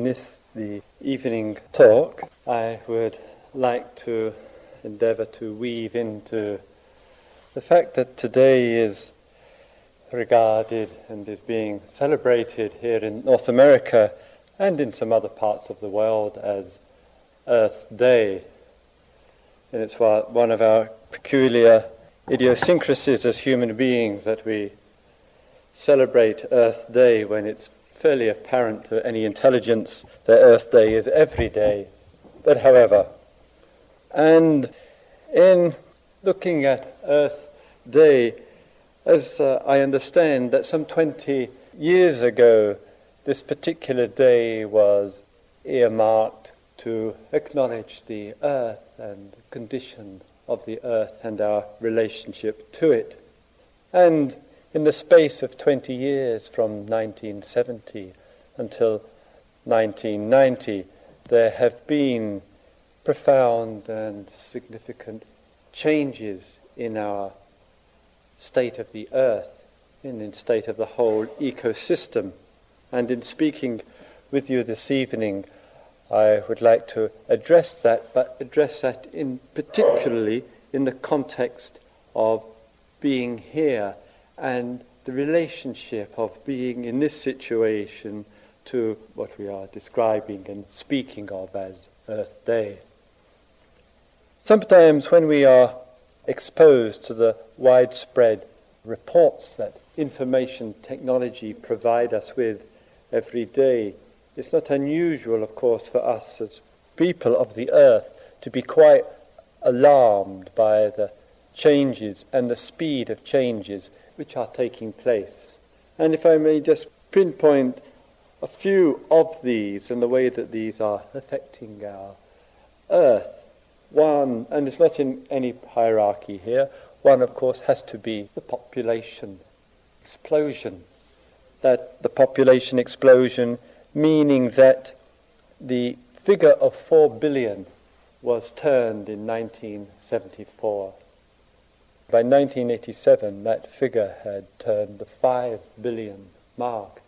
This, the evening talk, I would like to endeavour to weave into the fact that today is regarded and is being celebrated here in North America and in some other parts of the world as Earth Day. And it's one of our peculiar idiosyncrasies as human beings that we celebrate Earth Day when it's fairly apparent to any intelligence that Earth Day is every day. But however, and in looking at Earth Day, as uh, I understand that some 20 years ago, this particular day was earmarked to acknowledge the earth and the condition of the earth and our relationship to it. And in the space of 20 years from 1970 until 1990, there have been profound and significant changes in our state of the earth, and in state of the whole ecosystem. And in speaking with you this evening, I would like to address that, but address that in particularly in the context of being here and the relationship of being in this situation to what we are describing and speaking of as Earth Day. Sometimes when we are exposed to the widespread reports that information technology provide us with every day, it's not unusual, of course, for us as people of the earth to be quite alarmed by the changes and the speed of changes which are taking place. And if I may just pinpoint a few of these and the way that these are affecting our earth. One, and it's not in any hierarchy here, one of course has to be the population explosion. That the population explosion meaning that the figure of 4 billion was turned in 1974 by 1987, that figure had turned the 5 billion mark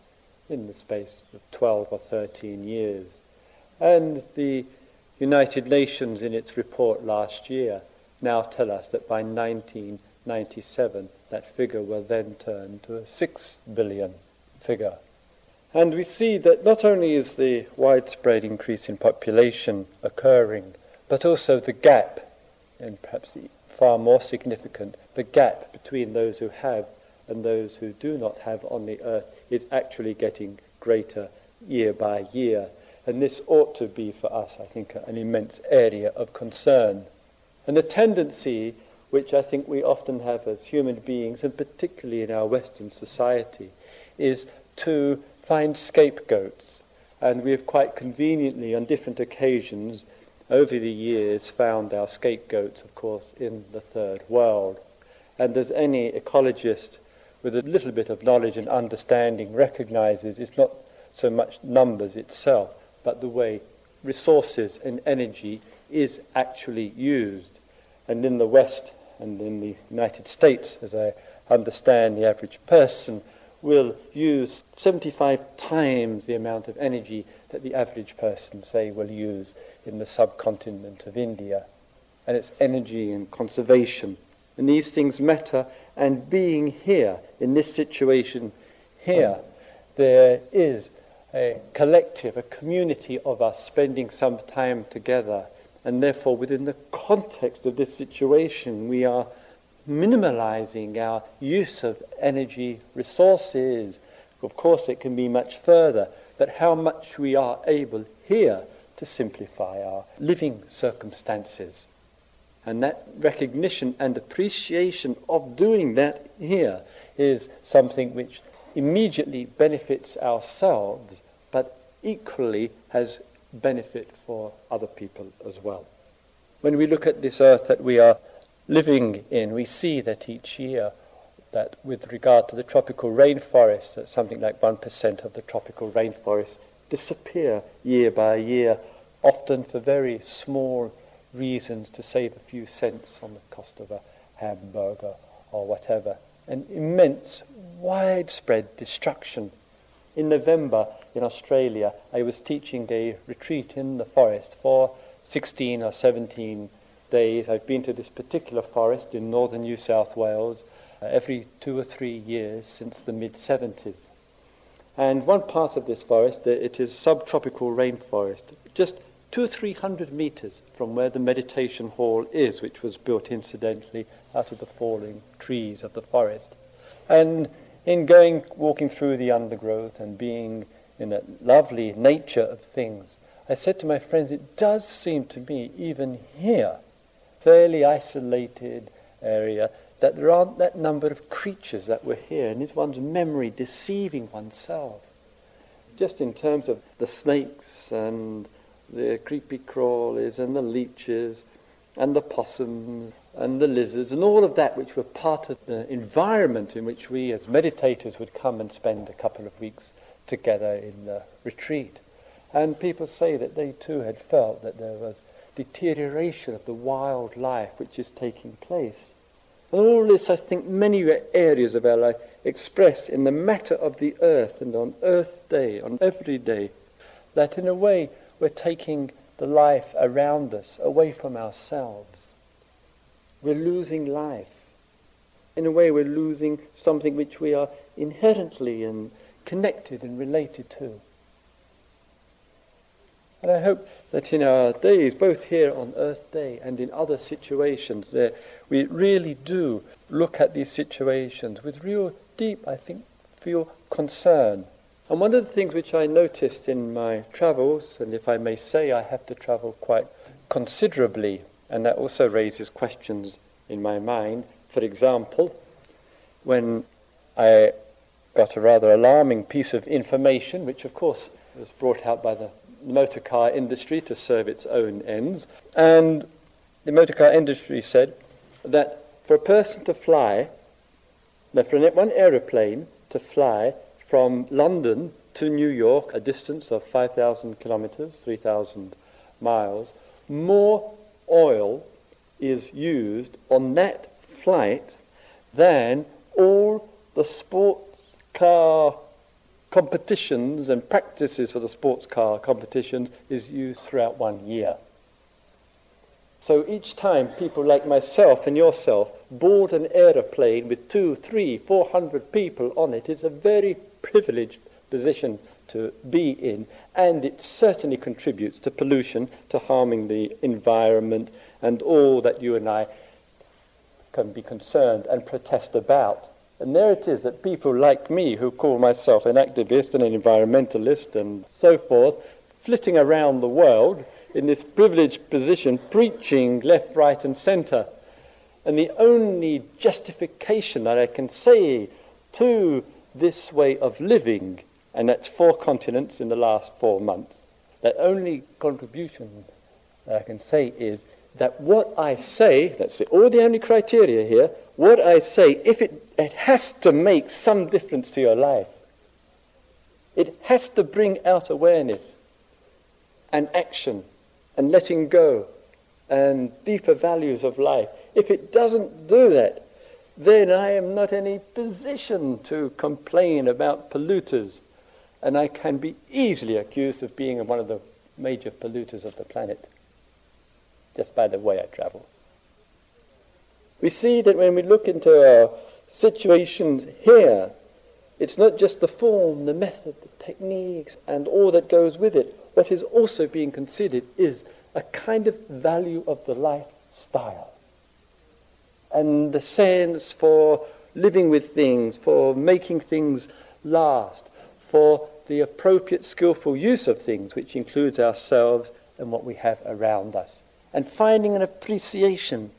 in the space of 12 or 13 years. And the United Nations, in its report last year, now tell us that by 1997, that figure will then turn to a 6 billion figure. And we see that not only is the widespread increase in population occurring, but also the gap, and perhaps the far more significant. The gap between those who have and those who do not have on the earth is actually getting greater year by year. And this ought to be for us, I think, an immense area of concern. And the tendency, which I think we often have as human beings, and particularly in our Western society, is to find scapegoats. And we have quite conveniently, on different occasions, over the years found our scapegoats, of course, in the third world. And as any ecologist with a little bit of knowledge and understanding recognizes, it's not so much numbers itself, but the way resources and energy is actually used. And in the West and in the United States, as I understand, the average person will use 75 times the amount of energy that the average person, say, will use in the subcontinent of India. And it's energy and conservation. And these things matter. And being here, in this situation here, there is a collective, a community of us spending some time together. And therefore, within the context of this situation, we are minimalizing our use of energy resources. Of course, it can be much further. But how much we are able here to simplify our living circumstances. And that recognition and appreciation of doing that here is something which immediately benefits ourselves, but equally has benefit for other people as well. When we look at this earth that we are living in, we see that each year that with regard to the tropical rainforest, that something like 1% of the tropical rainforest disappear year by year, often for very small reasons to save a few cents on the cost of a hamburger or whatever. An immense, widespread destruction. In November in Australia, I was teaching a retreat in the forest for 16 or 17 days. I've been to this particular forest in northern New South Wales every two or three years since the mid 70s. And one part of this forest, uh, it is subtropical rainforest, just two or three hundred meters from where the meditation hall is, which was built incidentally out of the falling trees of the forest. And in going, walking through the undergrowth and being in that lovely nature of things, I said to my friends, it does seem to me, even here, fairly isolated area, that there aren't that number of creatures that were here, and is one's memory deceiving oneself? Just in terms of the snakes and the creepy crawlies and the leeches and the possums and the lizards and all of that which were part of the environment in which we as meditators would come and spend a couple of weeks together in the retreat. And people say that they too had felt that there was deterioration of the wild life which is taking place. All this, I think, many areas of our life express in the matter of the earth and on Earth Day, on every day, that in a way we're taking the life around us away from ourselves. We're losing life. In a way, we're losing something which we are inherently and connected and related to. And I hope that in our days, both here on Earth Day and in other situations, there, we really do look at these situations with real deep, I think, feel concern. And one of the things which I noticed in my travels, and if I may say I have to travel quite considerably, and that also raises questions in my mind. For example, when I got a rather alarming piece of information, which of course was brought out by the motor car industry to serve its own ends. And the motor car industry said that for a person to fly, now for one aeroplane to fly from London to New York, a distance of 5,000 kilometers, 3,000 miles, more oil is used on that flight than all the sports car competitions and practices for the sports car competitions is used throughout one year. So each time people like myself and yourself board an aeroplane with two, three, four hundred people on it, it's a very privileged position to be in, and it certainly contributes to pollution, to harming the environment, and all that you and I can be concerned and protest about. And there it is that people like me, who call myself an activist and an environmentalist and so forth, flitting around the world, in this privileged position, preaching left, right, and centre. And the only justification that I can say to this way of living, and that's four continents in the last four months, that only contribution that I can say is that what I say, that's the, all the only criteria here, what I say, if it, it has to make some difference to your life, it has to bring out awareness and action and letting go and deeper values of life. If it doesn't do that, then I am not in a position to complain about polluters. And I can be easily accused of being one of the major polluters of the planet, just by the way I travel. We see that when we look into our situations here, it's not just the form, the method, the techniques, and all that goes with it. What is also being considered is a kind of value of the lifestyle. And the sense for living with things, for making things last, for the appropriate skillful use of things, which includes ourselves and what we have around us, and finding an appreciation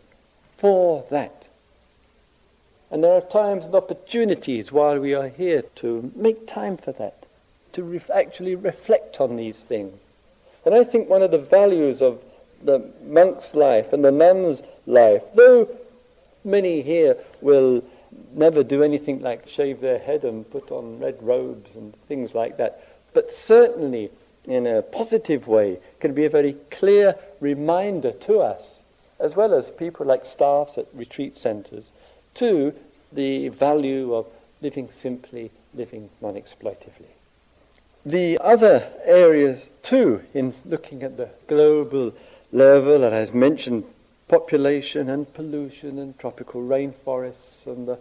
for that. And there are times and opportunities while we are here to make time for that, to re- actually reflect on these things. And I think one of the values of the monk's life and the nun's life, though many here will never do anything like shave their head and put on red robes and things like that, but certainly in a positive way can be a very clear reminder to us as well as people like staffs at retreat centres, to the value of living simply, living non-exploitively. the other areas too in looking at the global level that has mentioned population and pollution and tropical rainforests and the,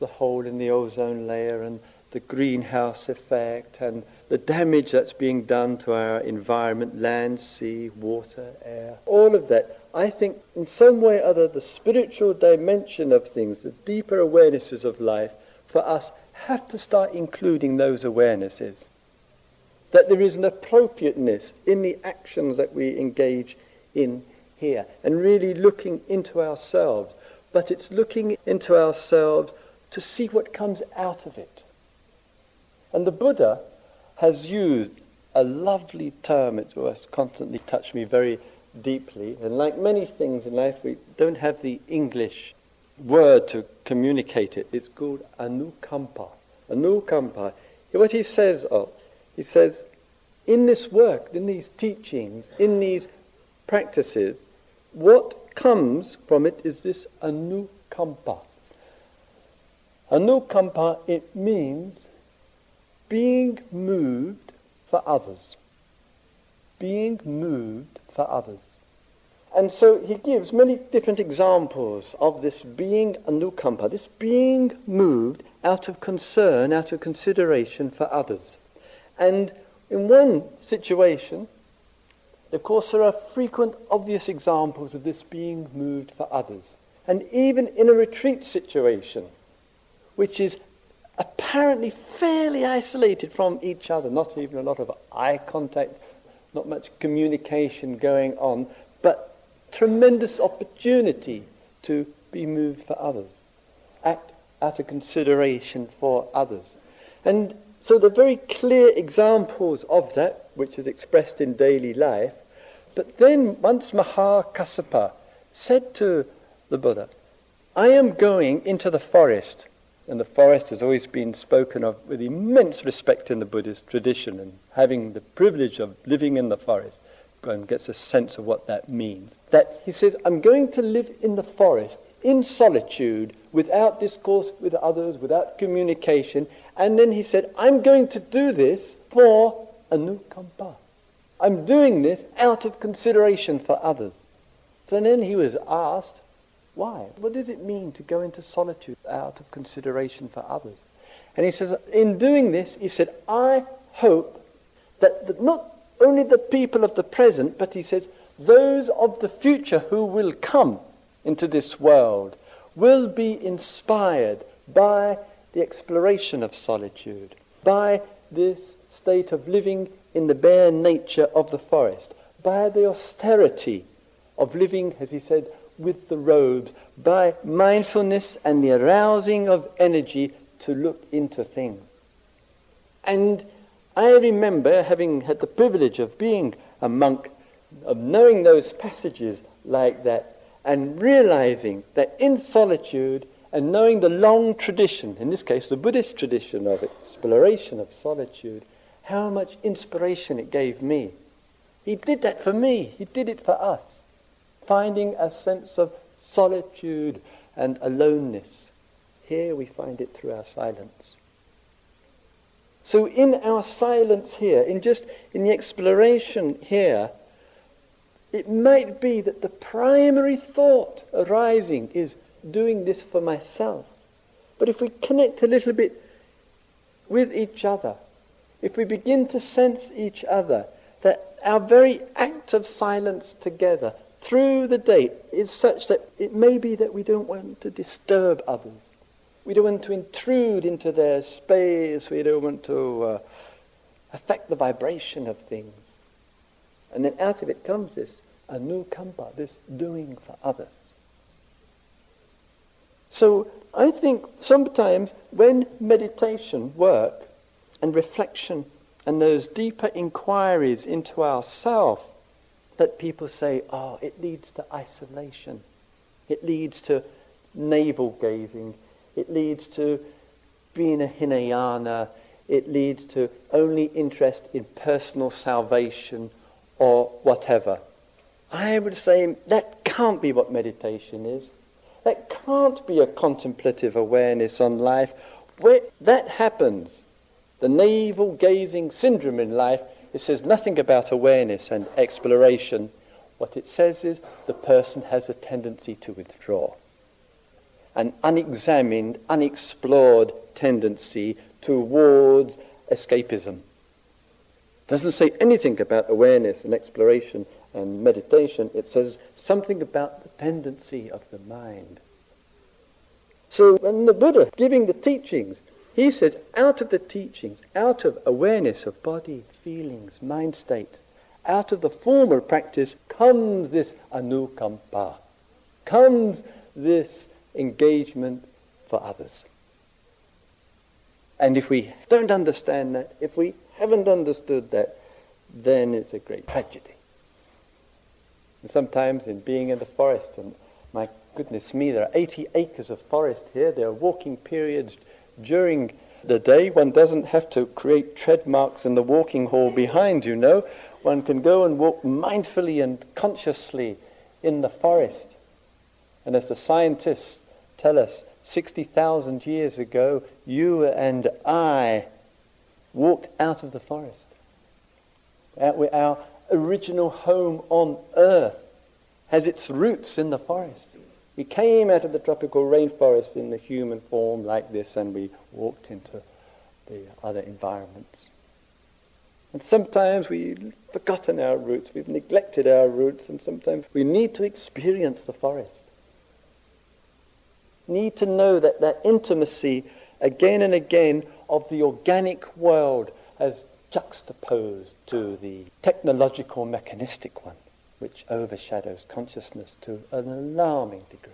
the hole in the ozone layer and the greenhouse effect and the damage that's being done to our environment, land, sea, water, air, all of that. I think in some way or other the spiritual dimension of things, the deeper awarenesses of life for us have to start including those awarenesses. That there is an appropriateness in the actions that we engage in here and really looking into ourselves. But it's looking into ourselves to see what comes out of it. And the Buddha has used a lovely term, it has constantly touched me very deeply. And like many things in life, we don't have the English word to communicate it. It's called anukampa. Anukampa. What he says, oh, he says, in this work, in these teachings, in these practices, what comes from it is this anukampa. Anukampa, it means being moved for others. Being moved for others. And so he gives many different examples of this being anukampa, this being moved out of concern, out of consideration for others. And in one situation, of course, there are frequent obvious examples of this being moved for others. And even in a retreat situation, which is apparently fairly isolated from each other, not even a lot of eye contact, not much communication going on, but tremendous opportunity to be moved for others, act out of consideration for others. And so the very clear examples of that, which is expressed in daily life, but then once Mahakassapa said to the Buddha, I am going into the forest and the forest has always been spoken of with immense respect in the Buddhist tradition, and having the privilege of living in the forest, one gets a sense of what that means. That he says, I'm going to live in the forest in solitude, without discourse with others, without communication. And then he said, I'm going to do this for anukampa. I'm doing this out of consideration for others. So then he was asked, why? What does it mean to go into solitude out of consideration for others? And he says, in doing this, he said, I hope that not only the people of the present, but he says, those of the future who will come into this world will be inspired by the exploration of solitude, by this state of living in the bare nature of the forest, by the austerity of living, as he said, with the robes by mindfulness and the arousing of energy to look into things. And I remember having had the privilege of being a monk, of knowing those passages like that, and realizing that in solitude and knowing the long tradition, in this case the Buddhist tradition of exploration of solitude, how much inspiration it gave me. He did that for me. He did it for us finding a sense of solitude and aloneness. Here we find it through our silence. So in our silence here, in just in the exploration here, it might be that the primary thought arising is doing this for myself. But if we connect a little bit with each other, if we begin to sense each other, that our very act of silence together through the day is such that it may be that we don't want to disturb others. We don't want to intrude into their space. We don't want to uh, affect the vibration of things. And then out of it comes this anukampa, this doing for others. So I think sometimes when meditation work and reflection and those deeper inquiries into ourself that people say, oh, it leads to isolation. It leads to navel gazing. It leads to being a Hinayana. It leads to only interest in personal salvation or whatever. I would say that can't be what meditation is. That can't be a contemplative awareness on life. Where that happens The navel gazing syndrome in life, it says nothing about awareness and exploration. What it says is the person has a tendency to withdraw. An unexamined, unexplored tendency towards escapism. Doesn't say anything about awareness and exploration and meditation. It says something about the tendency of the mind. So when the Buddha giving the teachings, he says out of the teachings, out of awareness of body, feelings, mind state, out of the formal practice comes this anukampa, comes this engagement for others. And if we don't understand that, if we haven't understood that, then it's a great tragedy. And sometimes in being in the forest, and my goodness me, there are 80 acres of forest here. There are walking periods during the day. One doesn't have to create tread marks in the walking hall behind, you know. One can go and walk mindfully and consciously in the forest. And as the scientists tell us, 60,000 years ago, you and I walked out of the forest. Our original home on earth has its roots in the forest. We came out of the tropical rainforest in the human form like this and we walked into the other environments. And sometimes we've forgotten our roots, we've neglected our roots, and sometimes we need to experience the forest need to know that that intimacy again and again of the organic world as juxtaposed to the technological mechanistic one, which overshadows consciousness to an alarming degree.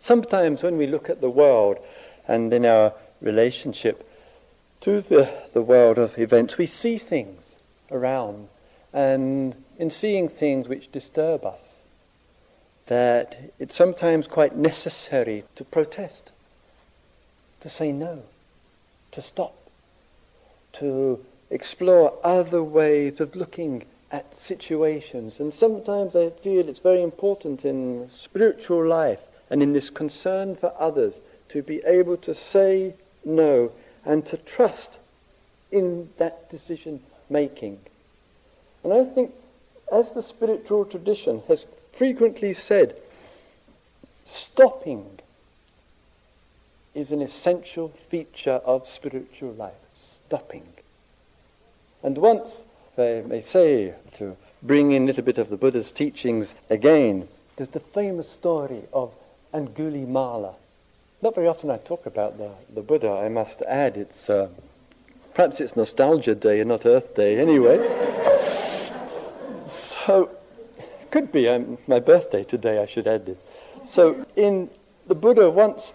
Sometimes when we look at the world and in our relationship to the, the world of events, we see things around, and in seeing things which disturb us, that it's sometimes quite necessary to protest, to say no, to stop, to explore other ways of looking at situations. And sometimes I feel it's very important in spiritual life and in this concern for others to be able to say no and to trust in that decision making. And I think as the spiritual tradition has frequently said, stopping is an essential feature of spiritual life. Stopping. And once, they may say, to bring in a little bit of the Buddha's teachings again, there's the famous story of Angulimala. Not very often I talk about the, the Buddha, I must add. It's uh, perhaps it's nostalgia day and not Earth Day anyway. so could be um, my birthday today, I should add this. So, in the Buddha once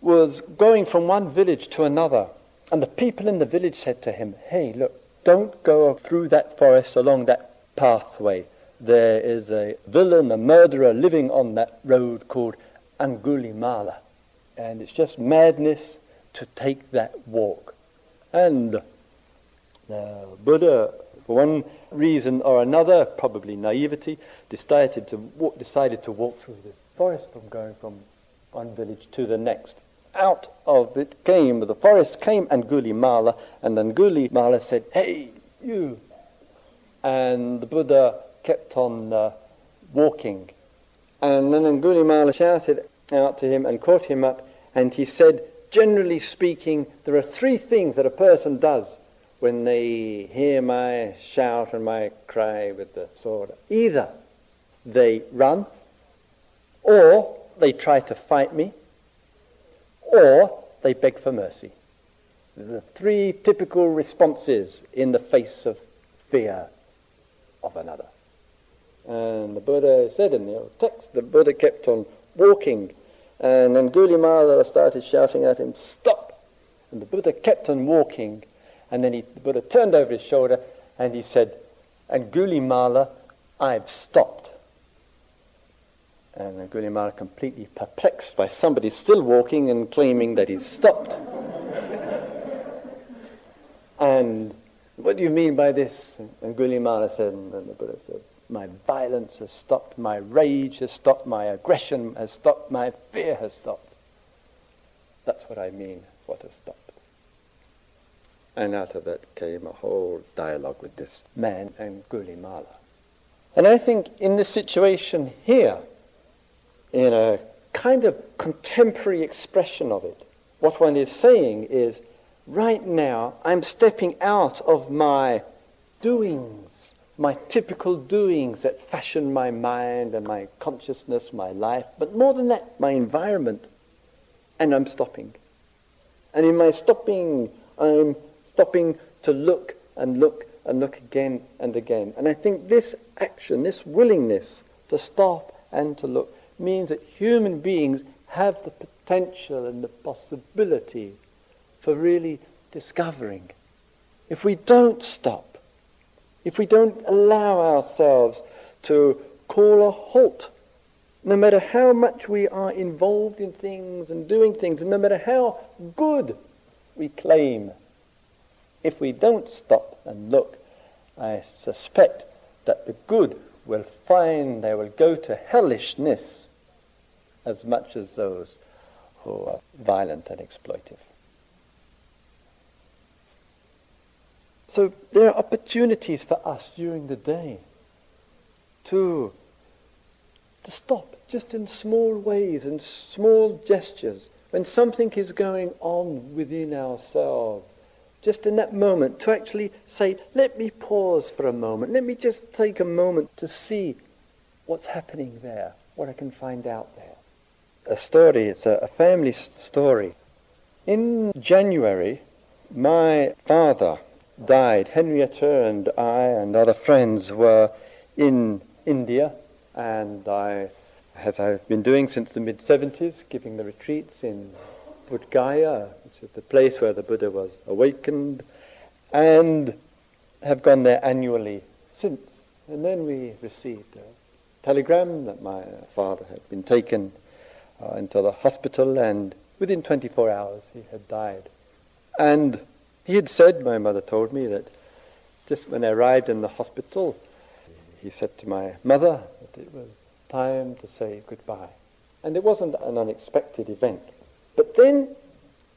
was going from one village to another, and the people in the village said to him, Hey, look, don't go through that forest along that pathway. There is a villain, a murderer living on that road called Angulimala. And it's just madness to take that walk. And the Buddha, for one reason or another, probably naivety, decided to walk, decided to walk through this forest from going from one village to the next. Out of it came, the forest came Angulimala, and Angulimala said, Hey, you! And the Buddha kept on uh, walking. And then Angulimala shouted out to him and caught him up, and he said, Generally speaking, there are three things that a person does when they hear my shout and my cry with the sword. Either they run, or they try to fight me, or they beg for mercy. The three typical responses in the face of fear of another. And the Buddha said in the old text, the Buddha kept on walking, and Angulimala started shouting at him, Stop! And the Buddha kept on walking, and then he, the Buddha turned over his shoulder and he said, Angulimala, I've stopped. And Angulimala, completely perplexed by somebody still walking and claiming that he's stopped. and what do you mean by this? And Angulimala said, and the Buddha said, my violence has stopped, my rage has stopped, my aggression has stopped, my fear has stopped. That's what I mean, what has stopped. And out of that came a whole dialogue with this man Angulimala. And I think in this situation here, in a kind of contemporary expression of it, what one is saying is, right now I'm stepping out of my doings, my typical doings that fashion my mind and my consciousness, my life, but more than that, my environment, and I'm stopping. And in my stopping, I'm stopping to look and look and look again and again. And I think this action, this willingness to stop and to look, means that human beings have the potential and the possibility for really discovering. If we don't stop, if we don't allow ourselves to call a halt, no matter how much we are involved in things and doing things, and no matter how good we claim, if we don't stop and look, I suspect that the good will find they will go to hellishness as much as those who are violent and exploitive. So there are opportunities for us during the day to, to stop just in small ways and small gestures when something is going on within ourselves. Just in that moment to actually say, let me pause for a moment. Let me just take a moment to see what's happening there, what I can find out there a story. It's a, a family story. In January, my father died. Henrietta and I and other friends were in India, and I, as I've been doing since the mid 70s, giving the retreats in Bodh which is the place where the Buddha was awakened, and have gone there annually since. And then we received a telegram that my father had been taken uh, into the hospital, and within 24 hours he had died. And he had said, my mother told me, that just when I arrived in the hospital, he said to my mother that it was time to say goodbye. And it wasn't an unexpected event. But then,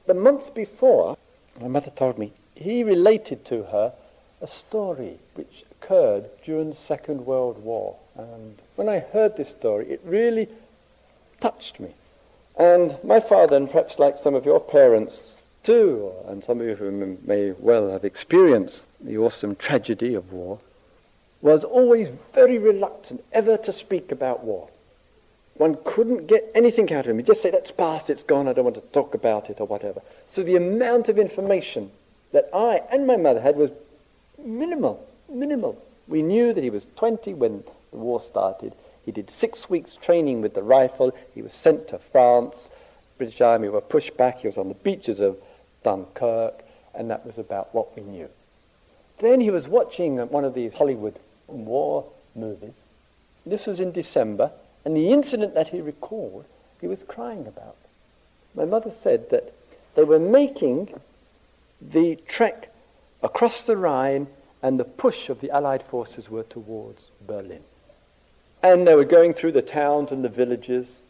the month before, my mother told me, he related to her a story which occurred during the Second World War. And when I heard this story, it really touched me. And my father, and perhaps like some of your parents too, and some of you who may well have experienced the awesome tragedy of war, was always very reluctant ever to speak about war. One couldn't get anything out of him. He'd just say, that's past, it's gone, I don't want to talk about it or whatever. So the amount of information that I and my mother had was minimal, minimal. We knew that he was 20 when the war started. He did six weeks training with the rifle. He was sent to France. British Army were pushed back. He was on the beaches of Dunkirk, and that was about what we knew. Then he was watching one of these Hollywood war movies. This was in December, and the incident that he recalled, he was crying about. My mother said that they were making the trek across the Rhine, and the push of the Allied forces were towards Berlin. And they were going through the towns and the villages.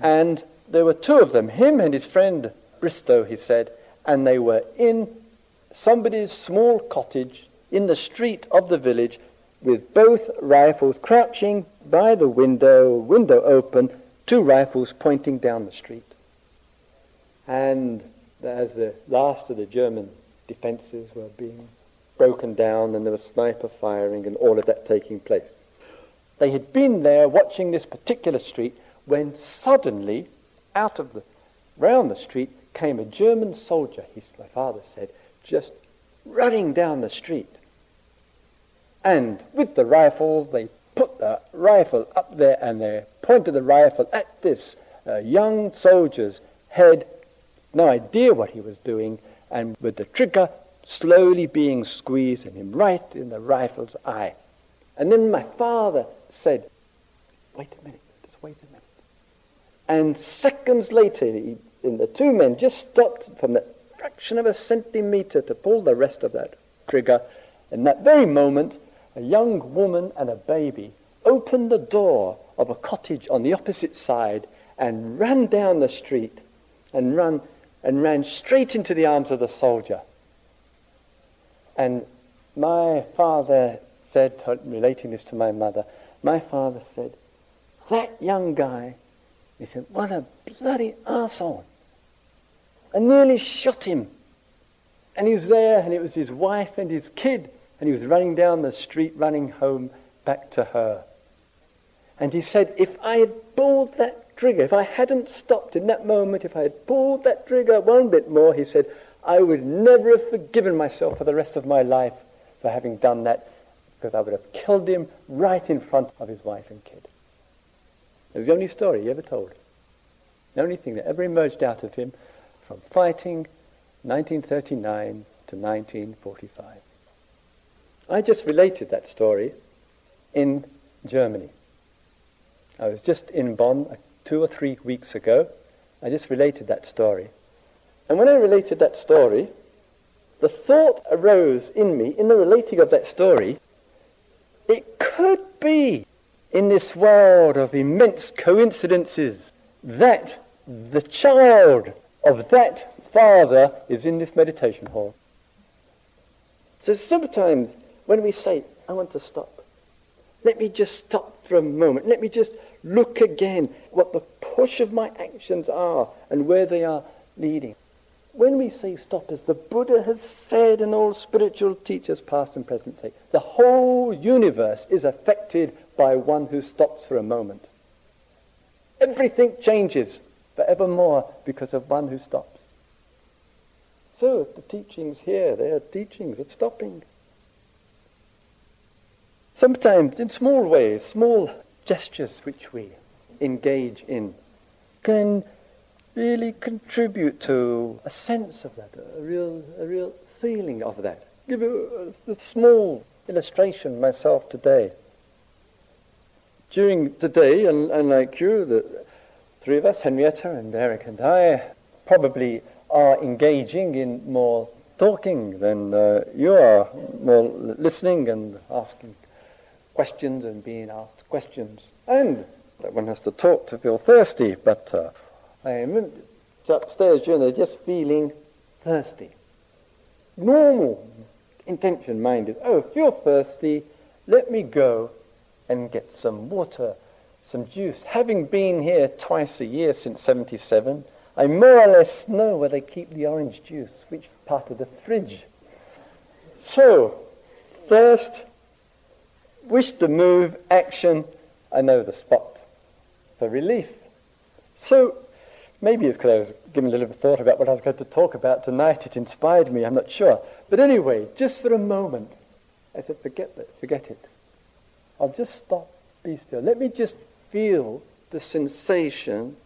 And there were two of them, him and his friend Bristow, he said, and they were in somebody's small cottage in the street of the village with both rifles crouching by the window, window open, two rifles pointing down the street. And as the last of the German defenses were being broken down and there was sniper firing and all of that taking place. They had been there watching this particular street when suddenly, out of the, round the street, came a German soldier, he, my father said, just running down the street. And with the rifle, they put the rifle up there and they pointed the rifle at this uh, young soldier's head, no idea what he was doing, and with the trigger slowly being squeezed and him right in the rifle's eye. And then my father said, wait a minute, just wait a minute. And seconds later, he, the two men just stopped from the fraction of a centimeter to pull the rest of that trigger. In that very moment, a young woman and a baby opened the door of a cottage on the opposite side and ran down the street and ran and ran straight into the arms of the soldier. And my father said, relating this to my mother, my father said, that young guy, he said, what a bloody arsehole. I nearly shot him. And he was there, and it was his wife and his kid, and he was running down the street, running home back to her. And he said, if I had pulled that trigger, if I hadn't stopped in that moment, if I had pulled that trigger one bit more, he said, I would never have forgiven myself for the rest of my life for having done that, because I would have killed him right in front of his wife and kid. It was the only story he ever told. The only thing that ever emerged out of him from fighting 1939 to 1945. I just related that story in Germany. I was just in Bonn uh, two or three weeks ago. I just related that story. And when I related that story, the thought arose in me, in the relating of that story, it could be in this world of immense coincidences that the child of that father is in this meditation hall. So sometimes when we say, I want to stop, let me just stop for a moment. Let me just look again what the push of my actions are and where they are leading. When we say stop, as the Buddha has said and all spiritual teachers past and present say, the whole universe is affected by one who stops for a moment. Everything changes forevermore because of one who stops. So the teachings here, they are teachings of stopping. Sometimes in small ways, small gestures which we engage in can really contribute to a sense of that, a real, a real feeling of that. Give you a, a small illustration myself today. During today, and, and like you, the three of us, Henrietta and Eric and I, probably are engaging in more talking than uh, you are, more listening and asking questions and being asked questions. And that one has to talk to feel thirsty, but uh, I am upstairs during the just feeling thirsty. Normal intention, mind is, oh, if you're thirsty, let me go and get some water, some juice. Having been here twice a year since 77, I more or less know where they keep the orange juice, which part of the fridge. So, thirst, wish to move, action, I know the spot for relief. So, maybe it's because I was giving a little bit of thought about what I was going to talk about tonight. It inspired me, I'm not sure. But anyway, just for a moment, I said, forget that, forget it. I'll just stop, be still. Let me just feel the sensation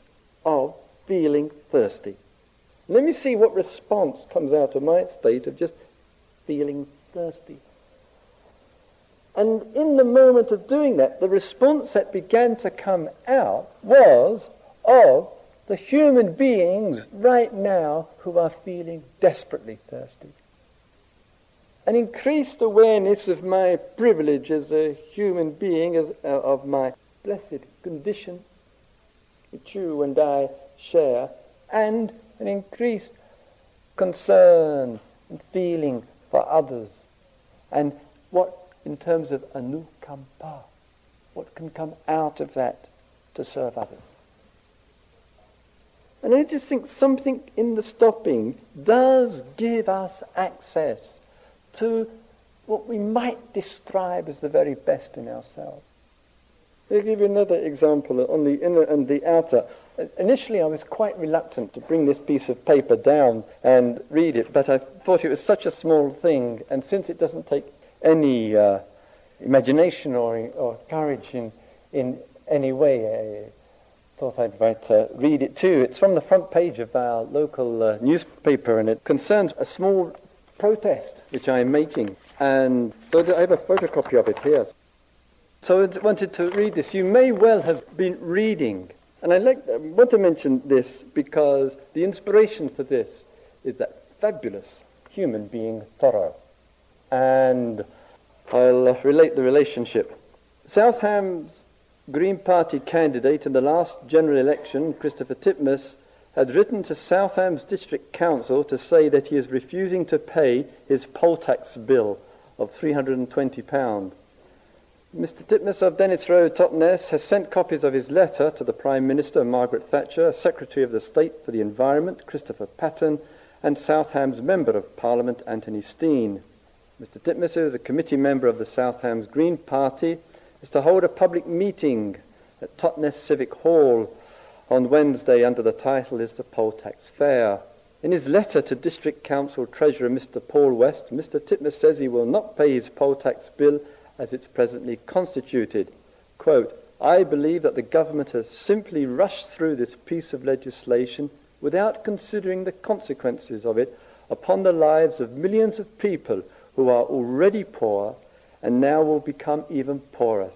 of feeling thirsty. Let me see what response comes out of my state of just feeling thirsty. And in the moment of doing that, the response that began to come out was of the human beings right now who are feeling desperately thirsty. An increased awareness of my privilege as a human being, as, uh, of my blessed condition, which you and I share, and an increased concern and feeling for others. And what in terms of anukampa. What can come out of that to serve others? And I just think something in the stopping does give us access to what we might describe as the very best in ourselves. I'll give you another example on the inner and the outer. Initially, I was quite reluctant to bring this piece of paper down and read it, but I thought it was such a small thing, and since it doesn't take any uh, imagination or, or courage in, in any way. I thought I'd might uh, read it too. It's from the front page of our local uh, newspaper and it concerns a small protest which I'm making. And so I have a photocopy of it here. So I wanted to read this. You may well have been reading, and I like, I want to mention this because the inspiration for this is that fabulous human being Thoreau. And I'll uh, relate the relationship. South Hams Green Party candidate in the last general election, Christopher Titmuss, had written to South Hams District Council to say that he is refusing to pay his poll tax bill of £320. Mr. Titmuss of Dennis Road, Totnes, has sent copies of his letter to the Prime Minister, Margaret Thatcher, Secretary of the State for the Environment, Christopher Patten, and South Hams Member of Parliament, Anthony Steen. Mr Titmuser is a committee member of the South Hams Green Party, is to hold a public meeting at Totnes Civic Hall on Wednesday under the title Is the Poll Tax Fair? In his letter to District Council Treasurer Mr Paul West, Mr Titmus says he will not pay his poll tax bill as it's presently constituted. Quote, I believe that the government has simply rushed through this piece of legislation without considering the consequences of it upon the lives of millions of people who are already poor and now will become even poorer,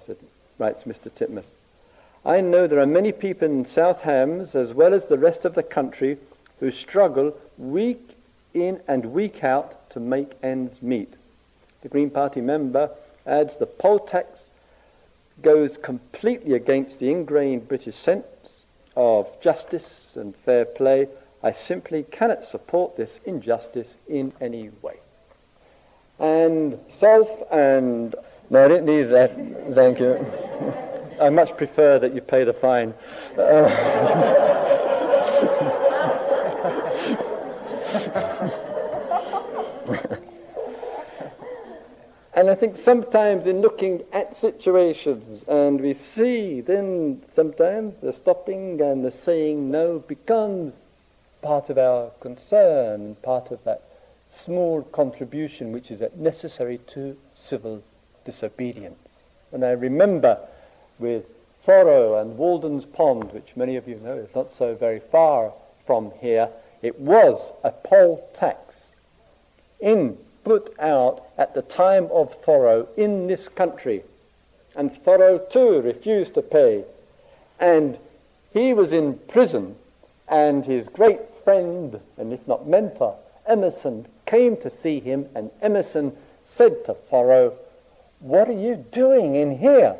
writes Mr. Titmuss. I know there are many people in South Hams, as well as the rest of the country, who struggle week in and week out to make ends meet. The Green Party member adds the poll tax goes completely against the ingrained British sense of justice and fair play. I simply cannot support this injustice in any way. And self and no, I didn't need that. Thank you. I much prefer that you pay the fine. And I think sometimes in looking at situations and we see, then sometimes the stopping and the saying no becomes part of our concern, and part of that small contribution which is necessary to civil disobedience. And I remember with Thoreau and Walden's Pond, which many of you know is not so very far from here, it was a poll tax in put out at the time of Thoreau in this country. And Thoreau too refused to pay. And he was in prison, and his great friend, and if not mentor, Emerson, came to see him, and Emerson said to Thoreau, What are you doing in here?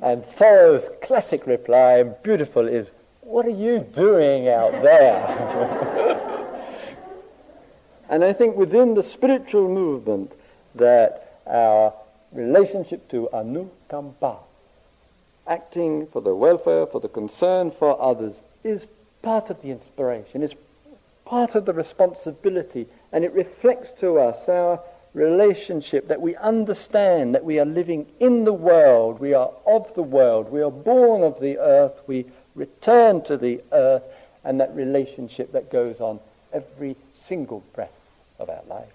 And Thoreau's classic reply, beautiful, is, What are you doing out there? And I think within the spiritual movement that our relationship to anukampa, acting for the welfare, for the concern for others, is part of the inspiration, is part of the responsibility, and it reflects to us our relationship that we understand that we are living in the world, we are of the world, we are born of the earth, we return to the earth, and that relationship that goes on every single breath of our life.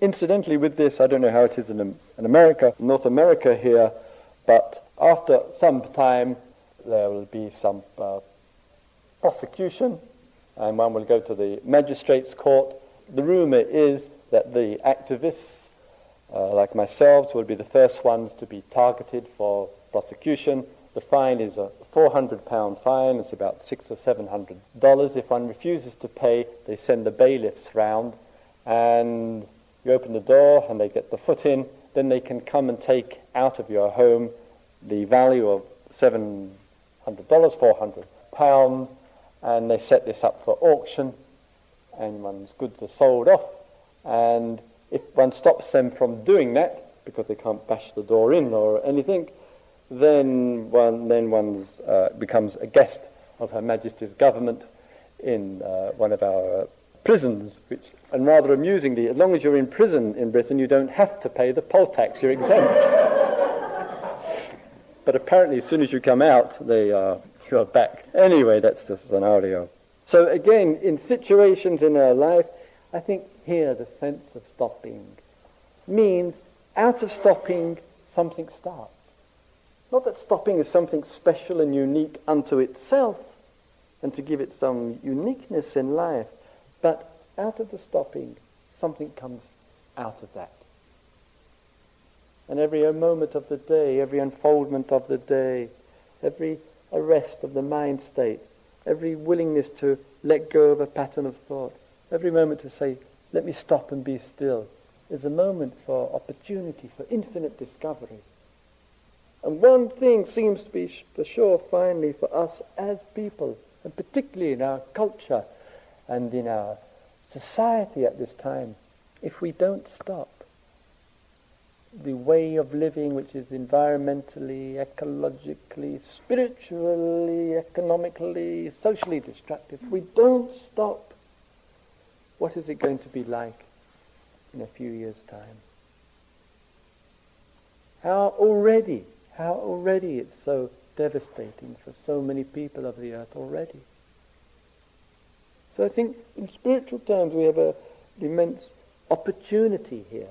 Incidentally, with this, I don't know how it is in, in America, North America here, but after some time there will be some uh, prosecution and one will go to the magistrate's court. The rumor is that the activists, uh, like myself, will be the first ones to be targeted for prosecution. The fine is a 400 pound fine. It's about six or seven hundred dollars. If one refuses to pay, they send the bailiffs round and you open the door and they get the foot in. Then they can come and take out of your home the value of $700, 400 pounds, and they set this up for auction, and one's goods are sold off. And if one stops them from doing that, because they can't bash the door in or anything, then one then one uh, becomes a guest of Her Majesty's government in uh, one of our prisons, which, and rather amusingly, as long as you're in prison in Britain, you don't have to pay the poll tax, you're exempt. but apparently, as soon as you come out, they are, you're back. Anyway, that's the scenario. So again, in situations in our life, I think here the sense of stopping means out of stopping, something starts. Not that stopping is something special and unique unto itself and to give it some uniqueness in life, but out of the stopping, something comes out of that. And every moment of the day, every unfoldment of the day, every arrest of the mind state, every willingness to let go of a pattern of thought, every moment to say, let me stop and be still, is a moment for opportunity, for infinite discovery. And one thing seems to be for sure finally for us as people and particularly in our culture and in our society at this time, if we don't stop, the way of living which is environmentally, ecologically, spiritually, economically, socially destructive, if we don't stop, what is it going to be like in a few years' time? How already, how already it's so devastating for so many people of the earth already. So I think in spiritual terms we have an immense opportunity here.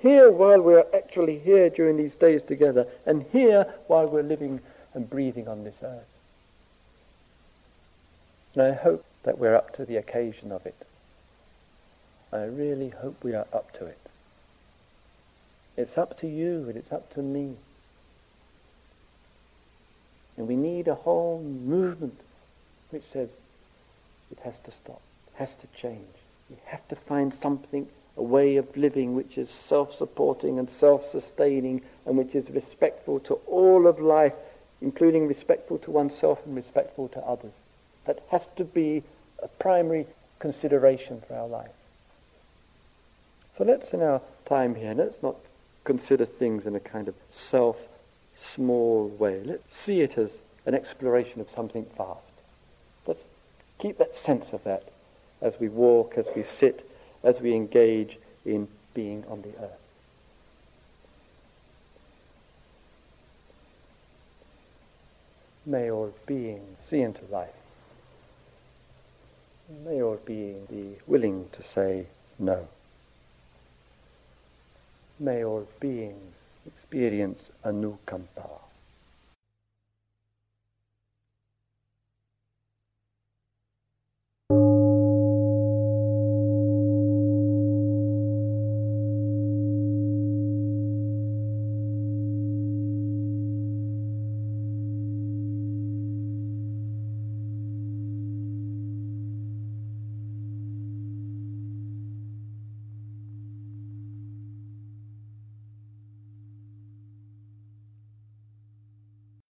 Here while we're actually here during these days together, and here while we're living and breathing on this earth. And I hope that we're up to the occasion of it. I really hope we are up to it. It's up to you and it's up to me. And we need a whole movement which says it has to stop, it has to change. We have to find something, a way of living which is self-supporting and self-sustaining and which is respectful to all of life, including respectful to oneself and respectful to others. That has to be a primary consideration for our life. So let's in our time here, let's not consider things in a kind of self small way. Let's see it as an exploration of something vast. Let's keep that sense of that as we walk, as we sit, as we engage in being on the earth. May all being see into life. May all being be willing to say no. May all beings experience anukampa.